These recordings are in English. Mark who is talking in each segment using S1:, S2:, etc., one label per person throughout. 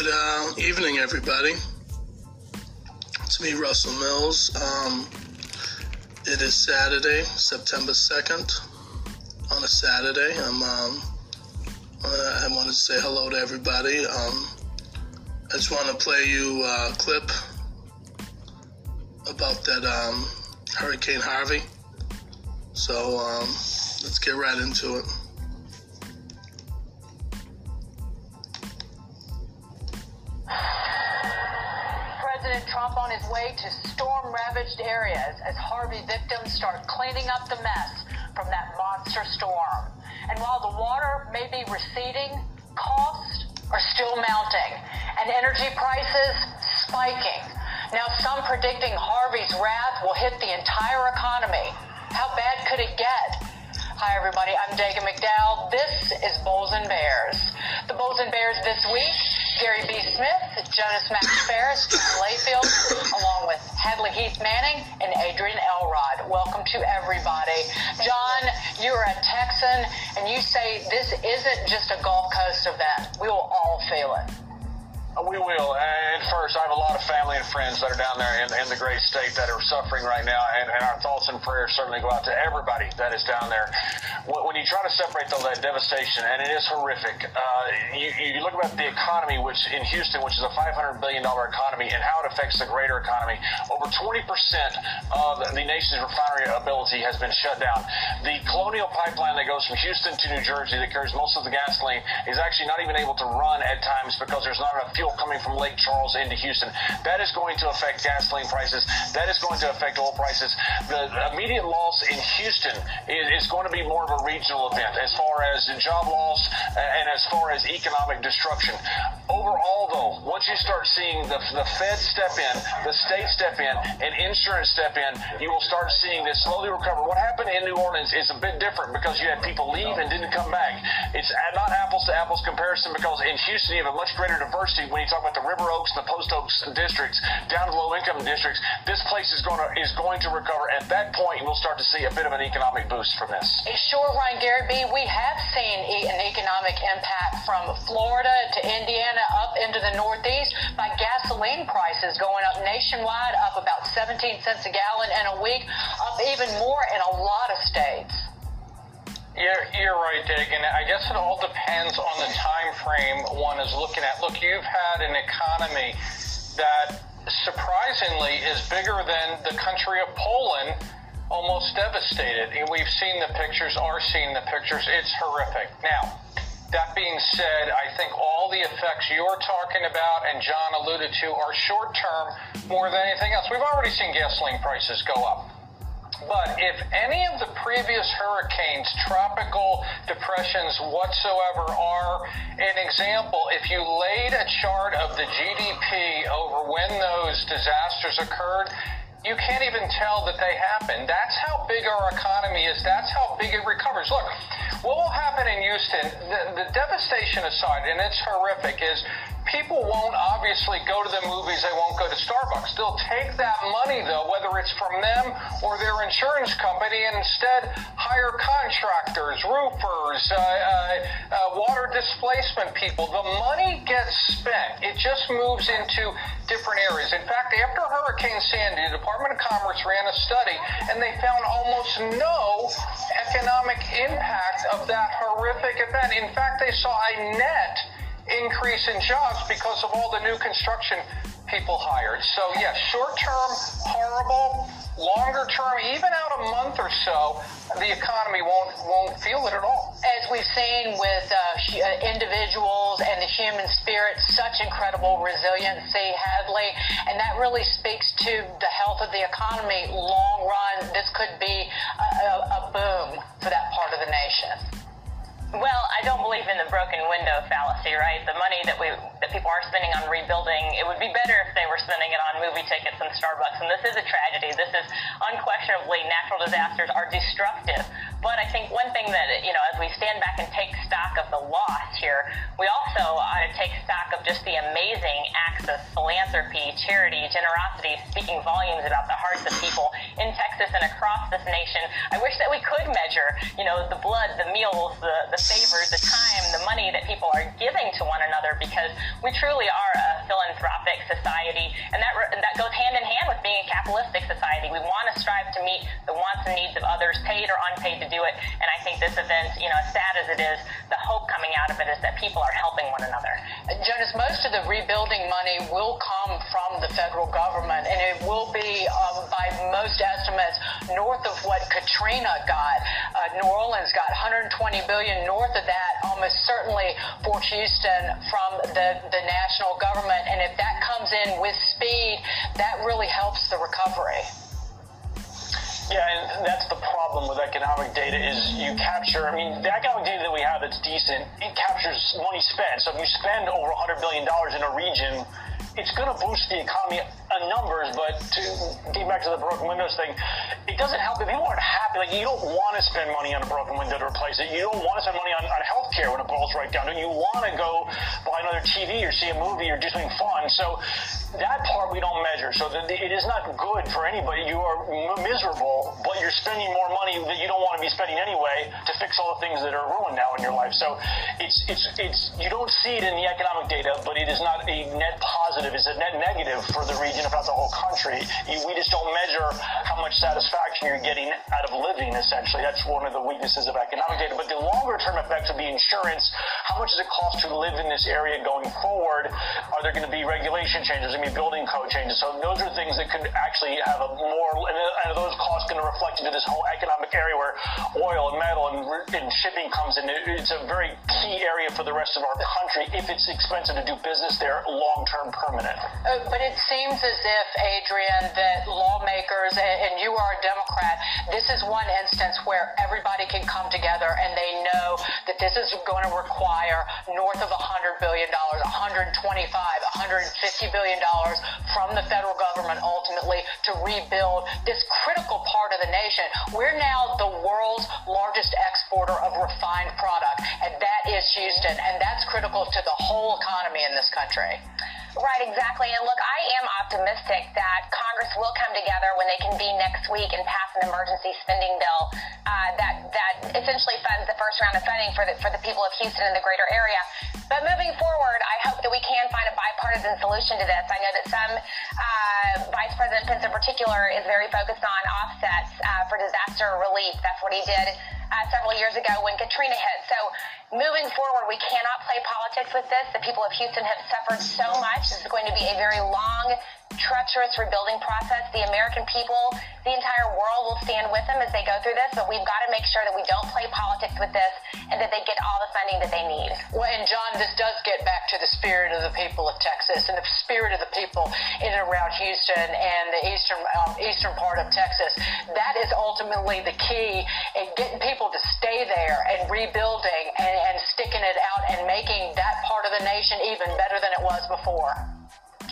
S1: Good uh, evening, everybody. It's me, Russell Mills. Um, it is Saturday, September 2nd. On a Saturday, I'm, um, I want to say hello to everybody. Um, I just want to play you a clip about that um, Hurricane Harvey. So um, let's get right into it.
S2: To storm ravaged areas as Harvey victims start cleaning up the mess from that monster storm. And while the water may be receding, costs are still mounting and energy prices spiking. Now, some predicting Harvey's wrath will hit the entire economy. How bad could it get? Hi, everybody. I'm Dagen McDowell. This is Bulls and Bears. The Bulls and Bears this week Gary B. Smith, Jonas Max Ferris, John Layfield, along with Hadley Heath Manning and Adrian Elrod. Welcome to everybody. John, you're a Texan, and you say this isn't just a Gulf Coast event. We will all feel it.
S3: We will. And first, I have a lot of family and friends that are down there in, in the great state that are suffering right now, and, and, our thoughts and prayers certainly go out to everybody that is down there. When, you try to separate though that devastation, and it is horrific, uh, you, you, look at the economy, which in Houston, which is a $500 billion economy, and how it affects the greater economy. Over 20% of the nation's refinery ability has been shut down. The Colonial Pipeline that goes from Houston to New Jersey that carries most of the gasoline is actually not even able to run at times because there's not enough fuel coming from Lake Charles into Houston. That is going to affect gasoline prices. That is going to affect oil prices. The immediate loss in Houston is, going to be more of a regional event as far as job loss uh, and as far as economic destruction. Overall, though, once you start seeing the, the Fed step in, the state step in, and insurance step in, you will start seeing this slowly recover. What happened in New Orleans is a bit different because you had people leave and didn't come back. It's uh, not apples to apples comparison because in Houston you have a much greater diversity when you talk about the River Oaks, and the Post Oaks districts, down to low income districts, this place is going to is going to recover. At that point, we'll start to see a bit of an economic boost from this.
S2: Sure, Ryan B. We have seen an economic impact from Florida to Indiana up into the Northeast by gasoline prices going up nationwide, up about 17 cents a gallon in a week, up even more in a lot of states.
S4: You're, you're right, Dig, and I guess it all depends on the time frame one is looking at. Look, you've had an economy that surprisingly is bigger than the country of Poland, almost devastated. We've seen the pictures, are seeing the pictures. It's horrific. Now, that being said, I think all the effects you're talking about and John alluded to are short term more than anything else. We've already seen gasoline prices go up. But if any of the previous hurricanes, tropical depressions whatsoever are an example, if you laid a chart of the GDP over when those disasters occurred, you can't even tell that they happened. That's how big our economy is. That's how big it recovers. Look, what will happen in Houston, the, the devastation aside, and it's horrific, is people won't obviously go to the movies, they won't go to Starbucks. They'll take that money, though, whether it's from them or their insurance company, and instead hire contractors, roofers, uh, uh, uh, water displacement people. The money gets spent, it just moves into different areas. In fact, after Hurricane Sandy, the Department of Commerce ran a study, and they found almost no economic impact of that horrific event. In fact, they saw a net increase in jobs because of all the new construction people hired. So yes, short term, horrible. Longer term, even out a month or so, the economy won't won't feel it at all.
S2: As we've seen with uh, uh, individuals and the human spirit, such incredible resiliency, Hadley, and that really speaks to the health of the economy. Long run, this could be a, a, a boom for that part of the nation.
S5: Well, I don't believe in the broken window fallacy, right? The money that we that people are spending on rebuilding, it would be better if they were spending it on movie tickets and Starbucks. And this is a tragedy. This is unquestionably natural disasters are destructive. But I think one thing that you know, as we stand back and take stock of the loss here, we also ought to take stock of just the amazing acts of philanthropy, charity, generosity, speaking volumes about the hearts of people in Texas and across this nation. I wish that we could measure, you know, the blood, the meals, the, the favors, the time, the money that people are giving to one another because we truly are a philanthropic society. And that, that goes hand in hand with being a capitalistic society. We want to strive to meet the wants and needs of others, paid or unpaid to do it. And I think this event, you know, as sad as it is, the hope coming out of it is that people are helping one another.
S2: Jonas, most of the rebuilding money will come from the federal government, and it will be, um, by most estimates, north of what Katrina got. Uh, New Orleans got 120 billion north of that, almost certainly Fort Houston from the, the national government. And if that comes in with speed, that really helps the recovery.
S3: Yeah, and that's the problem with economic data is you capture, I mean, the economic data that we have that's decent, it captures money spent. So if you spend over $100 billion in a region, it's going to boost the economy on numbers, but to get back to the broken windows thing, it doesn't help if people aren't happy. Like, you don't want to spend money on a broken window to replace it. You don't want to spend money on, on health care when it boils right down to. You want to go buy another TV or see a movie or do something fun. So that part we don't measure. So the, it is not good for anybody. You are m- miserable, but you're spending more money that you don't want to be spending anyway to fix all the things that are ruined now in your life. So it's, it's, it's, you don't see it in the economic data, but it is not a net positive. It's a net negative for the region, if not the whole country. You, we just don't measure how much satisfaction you're getting out of living, essentially. That's one of the weaknesses of economic data. But the longer term effects would be insurance. How much does it cost to live in this area going forward? Are there going to be regulation changes? I mean, building code changes. So those are things that could actually have a more, and, and those costs going to reflect into this whole economic area where oil and metal and, and shipping comes in. It's a very key area for the rest of our country if it's expensive to do business there long term permanent.
S2: Uh, but it seems as if, Adrian, that lawmakers, and you are a Democrat, this is one instance where everybody can come together and they know that this is going to require north of $100 billion, $125, 150 billion dollars from the federal government ultimately to rebuild this critical part of the nation. We're now the world's largest exporter of refined product, and that is Houston, and that's critical to the whole economy in this country.
S5: Right, exactly. And look, I am optimistic that Congress will come together when they convene next week and pass an emergency spending bill uh, that that essentially funds the first round of funding for the for the people of Houston and the greater area. But moving forward, I hope that we can find a bipartisan solution to this. I know that some uh, Vice President Pence in particular is very focused on offsets uh, for disaster relief. That's what he did uh, several years ago when Katrina hit. So moving forward, we cannot play politics with this. The people of Houston have suffered so much. This is going to be a very long treacherous rebuilding process. The American people, the entire world will stand with them as they go through this, but we've got to make sure that we don't play politics with this and that they get all the funding that they need.
S2: Well, and John, this does get back to the spirit of the people of Texas and the spirit of the people in and around Houston and the eastern um, eastern part of Texas. That is ultimately the key in getting people to stay there and rebuilding and, and sticking it out and making that part of the nation even better than it was before.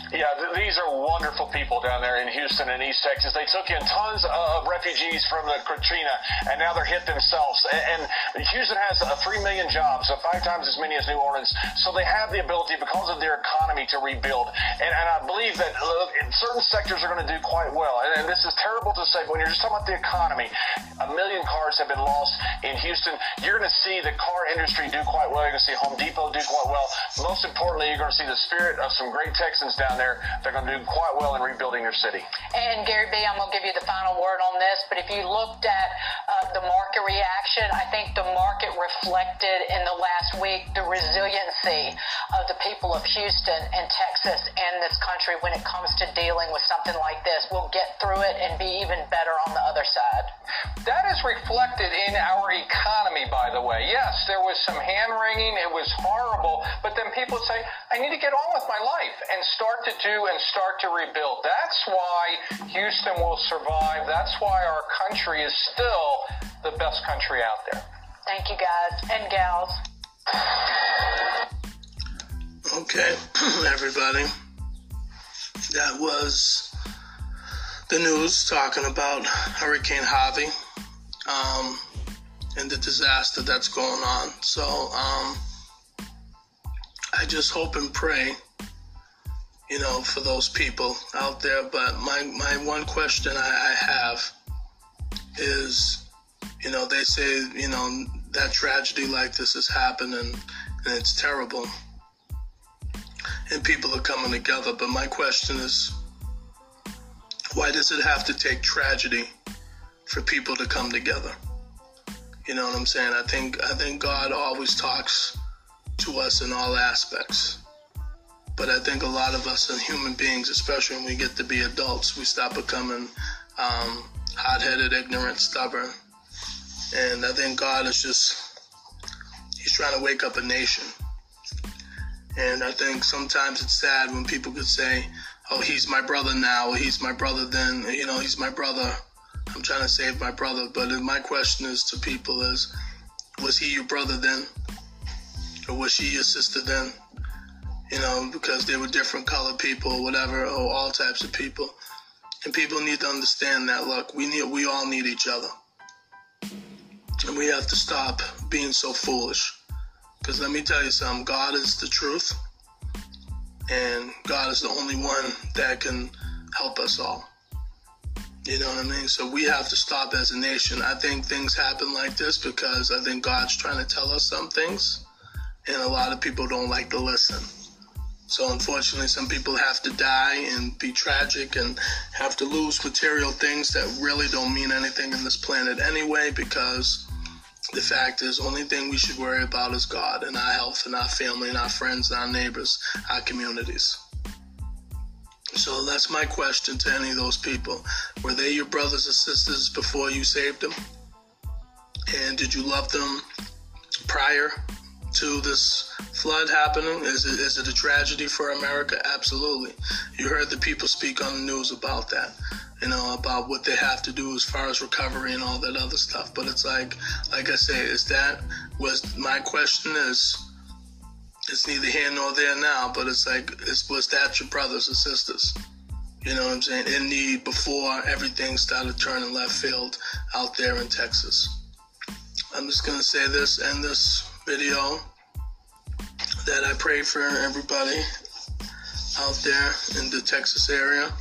S3: Yeah, th- these are wonderful people down there in Houston and East Texas. They took in tons of refugees from the Katrina, and now they're hit themselves. And, and Houston has uh, three million jobs, so five times as many as New Orleans. So they have the ability, because of their economy, to rebuild. And, and I believe that certain sectors are going to do quite well. And, and this is terrible to say, but when you're just talking about the economy, a million cars have been lost in Houston. You're going to see the car industry do quite well. You're going to see Home Depot do quite well. Most importantly, you're going to see the spirit of some great Texans down there. They're going to do quite well in rebuilding their city.
S2: And Gary B, I'm going to give you the final word on this, but if you looked at uh, the reaction, I think the market reflected in the last week the resiliency of the people of Houston and Texas and this country when it comes to dealing with something like this. We'll get through it and be even better on the other side.
S4: That is reflected in our economy, by the way. Yes, there was some hand wringing, it was horrible, but then people say, I need to get on with my life and start to do and start to rebuild. That's why Houston will survive. That's why our country is still the best country out there.
S2: Thank you, guys and gals.
S1: Okay, everybody. That was the news talking about Hurricane Harvey um, and the disaster that's going on. So um, I just hope and pray, you know, for those people out there. But my, my one question I, I have is, you know, they say, you know, that tragedy like this has happened and, and it's terrible. And people are coming together. But my question is, why does it have to take tragedy for people to come together? You know what I'm saying? I think I think God always talks to us in all aspects. But I think a lot of us as human beings, especially when we get to be adults, we stop becoming um, hot-headed, ignorant, stubborn. And I think God is just He's trying to wake up a nation. And I think sometimes it's sad when people could say, "Oh, he's my brother now," or "He's my brother then," you know, "He's my brother." I'm trying to save my brother, but my question is to people is, was he your brother then? Or was she your sister then? You know, because they were different colored people or whatever, or all types of people. And people need to understand that, look, we need, we all need each other. And we have to stop being so foolish. Because let me tell you something, God is the truth. And God is the only one that can help us all. You know what I mean? So we have to stop as a nation. I think things happen like this because I think God's trying to tell us some things, and a lot of people don't like to listen. So unfortunately, some people have to die and be tragic and have to lose material things that really don't mean anything in this planet anyway because the fact is, only thing we should worry about is God and our health and our family and our friends and our neighbors, our communities. So that's my question to any of those people. Were they your brothers or sisters before you saved them? And did you love them prior to this flood happening? Is it, is it a tragedy for America? Absolutely. You heard the people speak on the news about that, you know, about what they have to do as far as recovery and all that other stuff. But it's like, like I say, is that was my question is it's neither here nor there now, but it's like, it's, was that your brothers and sisters? You know what I'm saying? In need before everything started turning left field out there in Texas. I'm just going to say this, end this video, that I pray for everybody out there in the Texas area.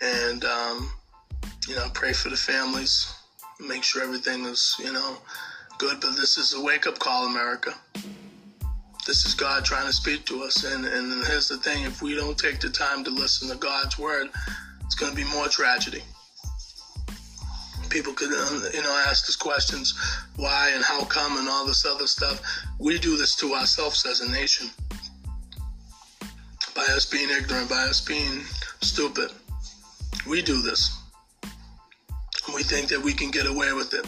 S1: And, um, you know, pray for the families. Make sure everything is, you know, good. But this is a wake up call, America this is God trying to speak to us. And, and here's the thing if we don't take the time to listen to God's word, it's going to be more tragedy. People could, um, you know, ask us questions why and how come and all this other stuff. We do this to ourselves as a nation by us being ignorant, by us being stupid. We do this. We think that we can get away with it.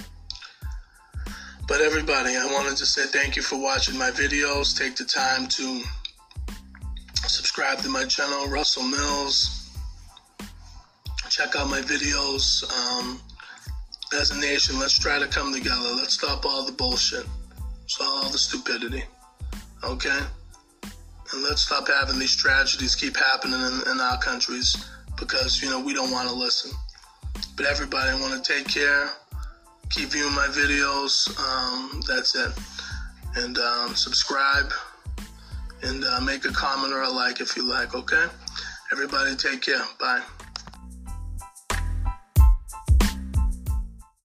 S1: But everybody, I wanted to say thank you for watching my videos. Take the time to subscribe to my channel, Russell Mills. Check out my videos. Um, as a nation, let's try to come together. Let's stop all the bullshit. Stop all the stupidity. Okay? And let's stop having these tragedies keep happening in, in our countries because, you know, we don't want to listen. But everybody, I want to take care keep viewing my videos. Um, that's it. And um, subscribe and uh, make a comment or a like if you like, okay? Everybody take care. Bye.